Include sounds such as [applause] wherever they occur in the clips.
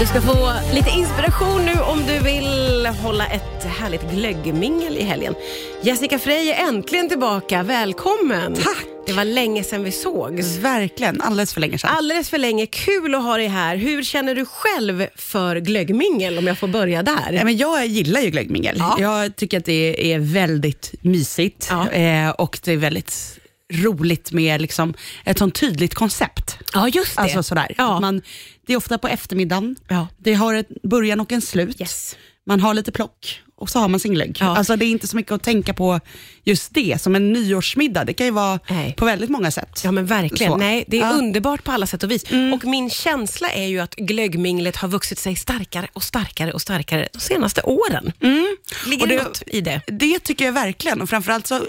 Du ska få lite inspiration nu om du vill hålla ett härligt glöggmingel i helgen. Jessica Frey är äntligen tillbaka. Välkommen! Tack. Det var länge sedan vi sågs. Verkligen, alldeles för länge sedan. Alldeles för länge. Kul att ha dig här. Hur känner du själv för glöggmingel, om jag får börja där? Nej, men jag gillar ju glöggmingel. Ja. Jag tycker att det är väldigt mysigt Ja. eh, och det är väldigt roligt med liksom ett sånt tydligt koncept. Ja, just det. Alltså sådär. Ja. Att Man, det är ofta på eftermiddagen, Ja. det har en början och en slut. Yes. Man har lite plock och så har man sin glögg. Ja. Alltså, det är inte så mycket att tänka på just det, som en nyårsmiddag. Det kan ju vara Nej. på väldigt många sätt. Ja men verkligen. Så. Nej, det är Ja. Mm. underbart på alla sätt och vis. Och min känsla är ju att glöggminglet har vuxit sig starkare och starkare och starkare de senaste åren. Ligger Och det det- något i det? Det tycker jag verkligen och framförallt så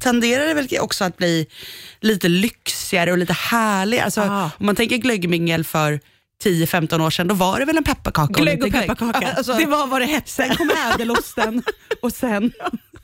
tenderar det väl också att bli lite lyxigare och lite härligare. Alltså, Ah. Om man tänker glöggmingel för 10-15 år sedan, då var det väl en pepparkaka Glögg och lite pepparkaka. [laughs] Alltså, det var vad det hette. Sen kom ädelosten [laughs] och sen,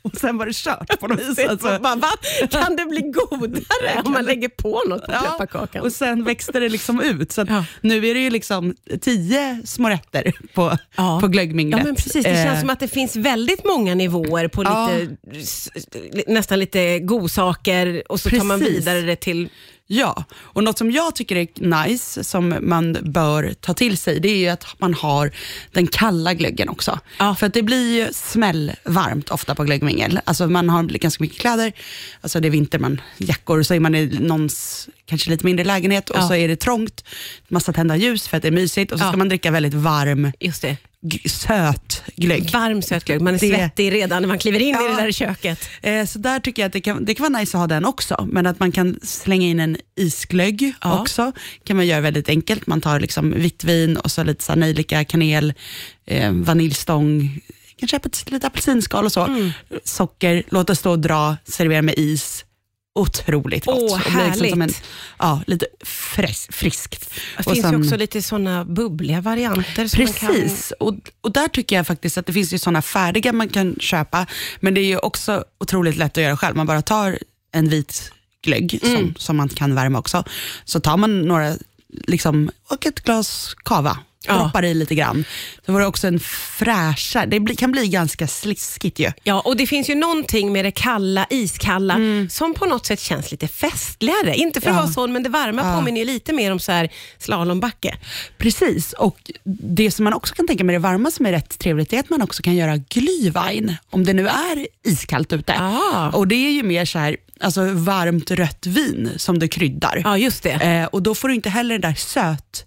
och sen var det kört på något [laughs] vis. Alltså. Bara, va? Kan det bli godare om man lägger på något på pepparkakan? och sen växte det liksom ut. Så Ja. Nu är det ju liksom tio små rätter på, Ja. på glöggminglet. Ja, men precis. Det Eh, känns som att det finns väldigt många nivåer på Ja. lite, nästan lite godsaker och så tar man Precis. vidare det till... Ja, och något som jag tycker är nice, som man bör ta till sig, det är ju att man har den kalla glöggen också. Ja. För att det blir ju smällvarmt ofta på glöggmingel. Alltså man har ganska mycket kläder, alltså det är vinter, man jackor, och så är man i någons kanske lite mindre lägenhet och Ja. så är det trångt, massa tända ljus för att det är mysigt och så Ja. ska man dricka väldigt varm, Söt glögg. Varm sötglögg. Man är Det- svettig redan när man kliver in i Ja. det där köket. Eh, så där tycker jag att det kan, det kan vara nice att ha den också, men att man kan slänga in en isglögg Ja. också. kan man göra väldigt enkelt. Man tar liksom vitt vin och så lite så nejlika, kanel, eh, vaniljstång, kanske lite apelsinskal och så. Mm. Socker, låt det stå och dra, servera med is. Otroligt gott. Åh, Och blir liksom som en, härligt. ja, lite fräs, friskt. Det Och finns sen- ju också lite såna bubbliga varianter. Precis, och, och där tycker jag faktiskt att det finns ju sådana färdiga man kan köpa, men det är ju också otroligt lätt att göra själv. Man bara tar en vit glögg Mm. som, som man kan värma också, så tar man några, liksom, och ett glas kava, Ja. droppar i lite grann. Så var det också en fräschare, det kan bli ganska sliskigt ju. Ja, och det finns ju någonting med det kalla, iskalla, som på något sätt känns lite festligare. Inte för att Ja. vara sån, men det varma Ja. påminner ju lite mer om så här slalombacke. Precis, och det som man också kan tänka med det varma som är rätt trevligt, är att man också kan göra glühwein, om det nu är iskallt ute. Ah. Och det är ju mer så här, alltså varmt rött vin som du kryddar. Ja, just det. Eh, och då får du inte heller det där söt,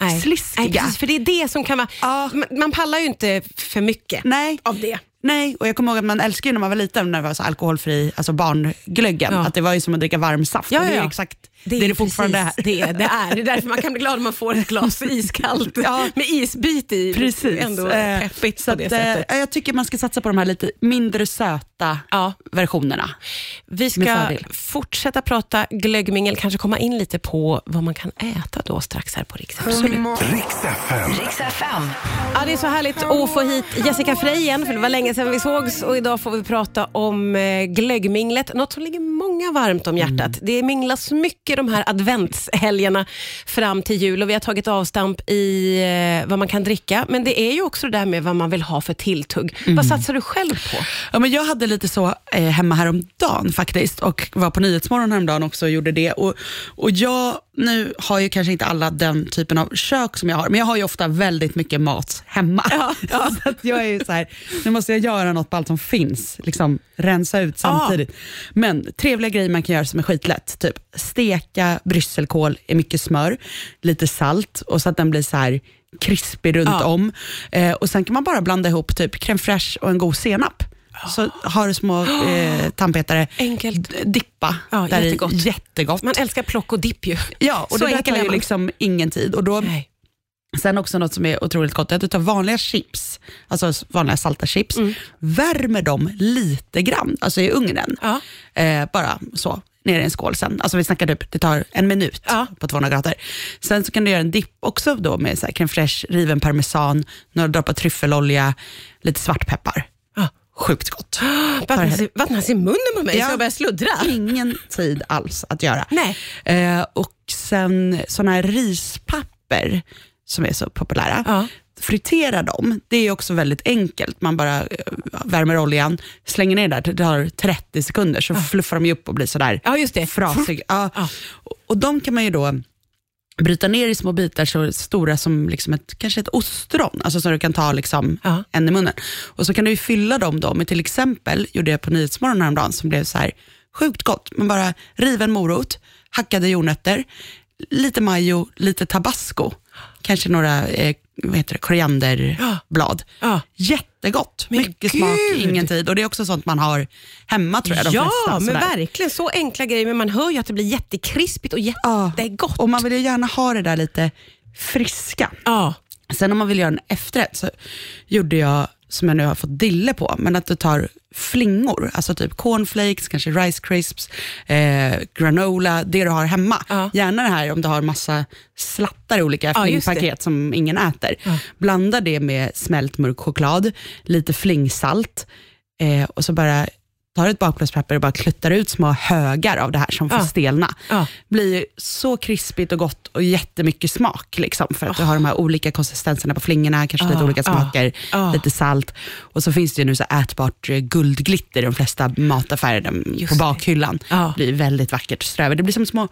Nej. sliskiga. Nej, precis, för det är det som kan vara... Ja. Man, man pallar ju inte för mycket Nej. av det. Nej, och jag kommer ihåg att man älskade när man var liten, när det var så alkoholfri, alltså barnglöggen, Ja. att det var ju som att dricka varm saft. Ja, och det är ja, ja. exakt det är det fortfarande är. Det, det är. Det är därför man kan bli glad om man får ett glas iskallt [laughs] Ja. med isbit i. Precis. Ändå Eh, peppigt så på det att, eh, sättet. Jag tycker man ska satsa på de här lite mindre söta Ja. versionerna. Vi ska fortsätta prata glöggmingel, kanske komma in lite på vad man kan äta då strax här på Rix. Absolut. Riks FM. Ja, det är så härligt att få hit Jessica Frey igen, för det var länge sedan vi sågs och idag får vi prata om eh, glöggminglet, något som ligger många varmt om hjärtat. Det minglas mycket de här adventshelgerna fram till jul och vi har tagit avstamp i eh, vad man kan dricka, men det är ju också det där med vad man vill ha för tilltugg. Vad satsar du själv på? Ja, men jag hade lite så eh, hemma häromdagen faktiskt och var på Nyhetsmorgon häromdagen också och gjorde det. Och, och jag, nu har ju kanske inte alla den typen av kök som jag har, men jag har ju ofta väldigt mycket mat hemma. [laughs] så att jag är ju så här, nu måste jag göra något på allt som finns, liksom rensa ut samtidigt. Men trevliga grejer man kan göra som är skitlätt, typ steka brysselkål i mycket smör, lite salt och så att den blir så här krispig runt Ja. om. Eh, och Sen kan man bara blanda ihop typ crème fraîche och en god senap. Så har du små eh, [gasps] tandpetare, Enkelt. dippa Ja, där i. jättegott. Jättegott. Man älskar plock och dipp ju. ja, och så det där tar ju liksom ingen tid. Och då, Nej. sen också något som är otroligt gott är att du tar vanliga chips, alltså vanliga salta chips, Mm. värmer dem lite grann, alltså i ugnen. Ja. Eh, bara så, ner i en skål sen. Alltså vi snackar typ, det tar en minut Ja. på 200 grader. Sen så kan du göra en dipp också då med så här crème fraîche, riven parmesan, några droppar tryffelolja, lite svartpeppar. Ja. Sjukt gott. [gasps] Vattnas i- munnen på mig Ja. så jag börjar sluddra. Ingen tid alls att göra. Nej. Eh, och sen sådana här rispapper som är så populära. Ja. Fritera dem, det är också väldigt enkelt. Man bara eh, värmer oljan, slänger ner där, det tar 30 sekunder, så fluffar de upp och blir sådär Ja, just det. frasig. Ja. Ja. Och- Och de kan man ju då bryta ner i små bitar så stora som liksom ett, kanske ett ostron, alltså så du kan ta liksom Ja. en i munnen. Och så kan du fylla dem då med till exempel, gjorde jag på Nyhetsmorgon häromdagen, som blev så här sjukt gott. Man bara riven morot, hackade jordnötter, lite majo, lite tabasco, kanske några eh, vad heter det, korianderblad. Ja. Jättegott, Men mycket smak, gud! ingen tid. Och det är också sånt man har hemma tror jag, de Ja, flesta. men sådär. verkligen. Så enkla grejer, men man hör ju att det blir jättekrispigt och Ja. jättegott. Och man vill ju gärna ha det där lite friska. Ja. Sen om man vill göra en efterrätt så gjorde jag, som jag nu har fått dille på, men att du tar flingor, alltså typ cornflakes, kanske rice crisps, eh, granola, det du har hemma. Ja. Gärna det här om du har massa slattar i olika Ja, flingpaket som ingen äter. Blanda det med smält mörk choklad, lite flingsalt eh, och så bara tar ett bakplåtspapper och bara kluttar ut små högar av det här som får Ja. stelna. Ja. Blir så krispigt och gott och jättemycket smak. Liksom, för att du har de här olika konsistenserna på flingorna, kanske lite Ja, olika ja, smaker, ja. lite salt. Och så finns det ju nu så ätbart eh, guldglitter i de flesta mataffärer på bakhyllan. Det blir väldigt vackert ströver. Det blir som små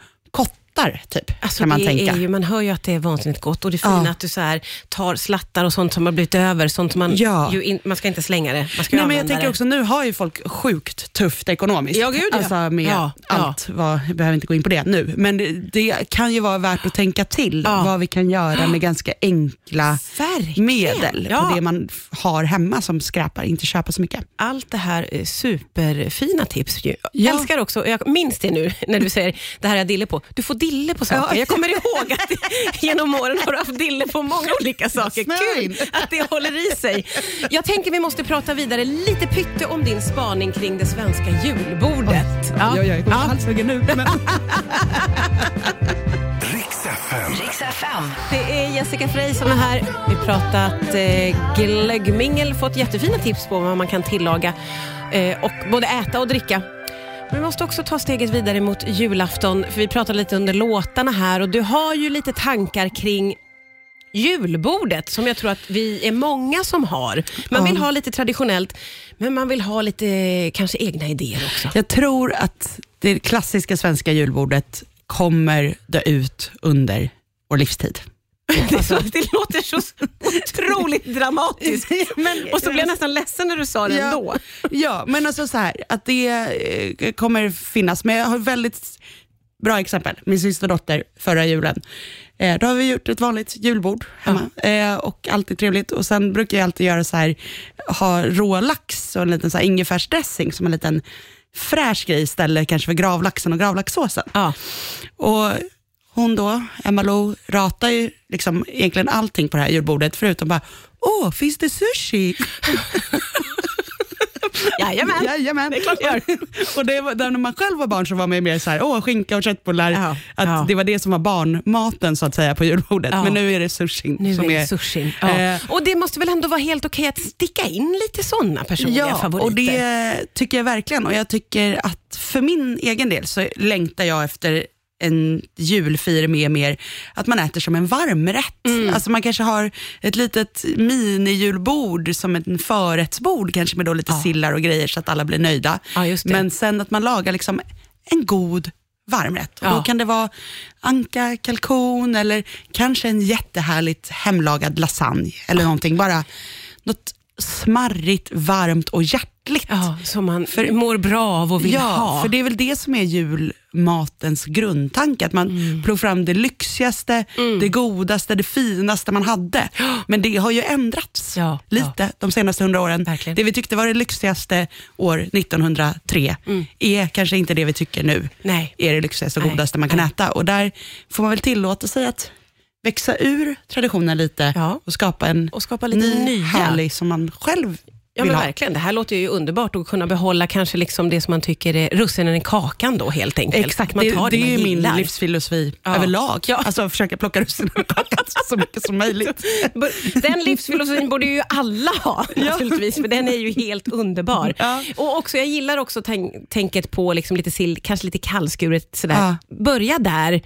kottar typ, Alltså kan man tänka. Ju, man hör ju att det är vansinnigt gott och det fina Ja. att du så här tar slattar och sånt som har blivit över, sånt som man Ja. in, man ska inte slänga det, man ska Nej, men jag tänker det. också, nu har ju folk sjukt tufft ekonomiskt. Ja, gud. Alltså med Ja, allt, vad, jag behöver inte gå in på det nu. Men det, det kan ju vara värt att tänka till vad vi kan göra med ganska enkla Verkligen. medel på det man har hemma som skräpar, inte köpa så mycket. Allt det här är superfina tips. Jag Ja. älskar också, jag minns det nu [laughs] när du säger det här är jag dille på. Du får dille på saker. Ja. Jag kommer ihåg att [laughs] genom åren har du haft dille på många olika saker. Kul att det håller i sig. Jag tänker vi måste prata vidare lite pytte om din spaning kring det svenska julbordet. Ja. jag Ja. halshuggen nu. Men... [laughs] Det är Jessica Frey som är här. Vi har pratat eh, glöggmingel, fått jättefina tips på vad man kan tillaga eh, och både äta och dricka. Vi måste också ta steget vidare mot julafton, för vi pratade lite under låtarna här och du har ju lite tankar kring julbordet som jag tror att vi är många som har. Man vill ha lite traditionellt, men man vill ha lite kanske egna idéer också. Jag tror att det klassiska svenska julbordet kommer dö ut under vår livstid. Alltså, det låter så otroligt dramatiskt. [laughs] och så blev jag nästan ledsen när du sa det ändå. Ja, men alltså så här, att det eh, kommer finnas. Men jag har väldigt bra exempel. Min sista dotter förra julen. Eh, då har vi gjort ett vanligt julbord hemma eh, och alltid trevligt. Och Sen brukar jag alltid göra så här, ha rå lax och en liten så här ingefärsdressing som en liten fräsch grej istället kanske för gravlaxen och gravlaxsåsen. Ja. Och hon då, Emma Lo, ratar ju liksom egentligen allting på det här julbordet förutom bara, åh, finns det sushi? [laughs] Jajamän. Jajamän. Det är klart gör. [laughs] och det var, när man själv var barn så var man ju mer så här, åh, skinka och köttbullar. Ja, Att ja. Det var det som var barnmaten så att säga på julbordet. Ja. Men nu är det sushin. Nu som är det sushin. Ja. Eh, och det måste väl ändå vara helt okej att sticka in lite sådana personliga Ja, favoriter? och det tycker jag verkligen. Och jag tycker att för min egen del så längtar jag efter en julfir med mer att man äter som en varmrätt. Mm. Alltså man kanske har ett litet minijulbord som en förrättsbord, kanske med då lite sillar och grejer så att alla blir nöjda. Ja. Men sen att man lagar liksom en god varmrätt. Och Ja. Då kan det vara anka, kalkon eller kanske en jättehärligt hemlagad lasagne eller någonting. Bara något smarrigt, varmt och hjärtligt. Ja, som man mår bra av och vill ja, ha. för det är väl det som är julmatens grundtanke, att man Mm. plog fram det lyxigaste, det godaste, det finaste man hade. Men det har ju ändrats Ja, lite de senaste hundra åren. Verkligen. Det vi tyckte var det lyxigaste år 1903 är kanske inte det vi tycker nu Mm. Nej. är det lyxigaste och Nej, godaste man kan äta. Och där får man väl tillåta sig att växa ur traditionen lite Ja. och skapa en Och skapa lite ny, nya. härlig som man själv Ja, men ha. verkligen. Det här låter ju underbart att kunna behålla kanske liksom det som man tycker är russinen i kakan då helt enkelt. Exakt, man det, tar det, man är ju min gillar. livsfilosofi Ja. överlag. Ja. Alltså försöka plocka russinen ur kakan [laughs] så mycket som möjligt. [laughs] Den livsfilosofin borde ju alla ha [laughs] naturligtvis, för den är ju helt underbar. Ja. Och också, Jag gillar också tänk, tänket på liksom lite sill, kanske lite kallskuret. Sådär. Ja. Börja där,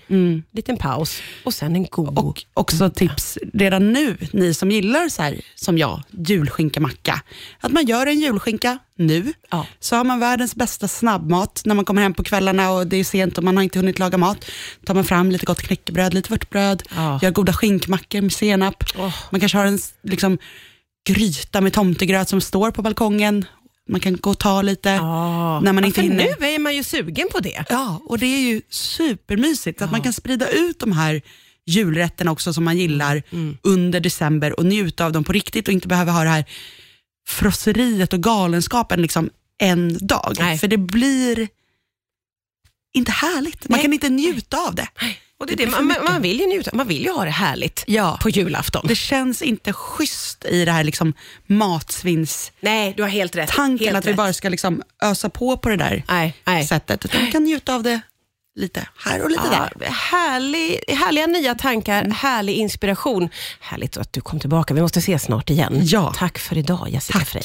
liten paus och sen en god... Och också tips redan nu, ni som gillar så här, som jag, julskinkamacka. Att man gör en julskinka nu, Ja. så har man världens bästa snabbmat när man kommer hem på kvällarna och det är sent och man har inte hunnit laga mat. tar man fram lite gott knäckebröd, lite vörtbröd, Ja. gör goda skinkmackor med senap. Åh. Man kanske har en liksom, gryta med tomtegröt som står på balkongen. Man kan gå och ta lite Ja. när man Ja, inte för hinner. nu är man ju sugen på det. Ja, och det är ju supermysigt att man kan sprida ut de här julrätterna också som man gillar Mm. under december och njuta av dem på riktigt och inte behöva ha det här frosseriet och galenskapen liksom en dag. Nej. För det blir inte härligt. Man Nej. kan inte njuta av det. Och det är Det man, man, vill ju njuta, man vill ju ha det härligt Ja. på julafton. Det känns inte schysst i det här liksom matsvinnstanken, Nej, du har helt rätt. helt att vi rätt. bara ska liksom ösa på på det där Nej, nej. sättet. Utan man kan njuta av det lite här och lite Ja, där. härlig, härliga nya tankar, härlig inspiration. Härligt att du kom tillbaka. Vi måste ses snart igen. Ja. Tack för idag Jessica Tack. Frey.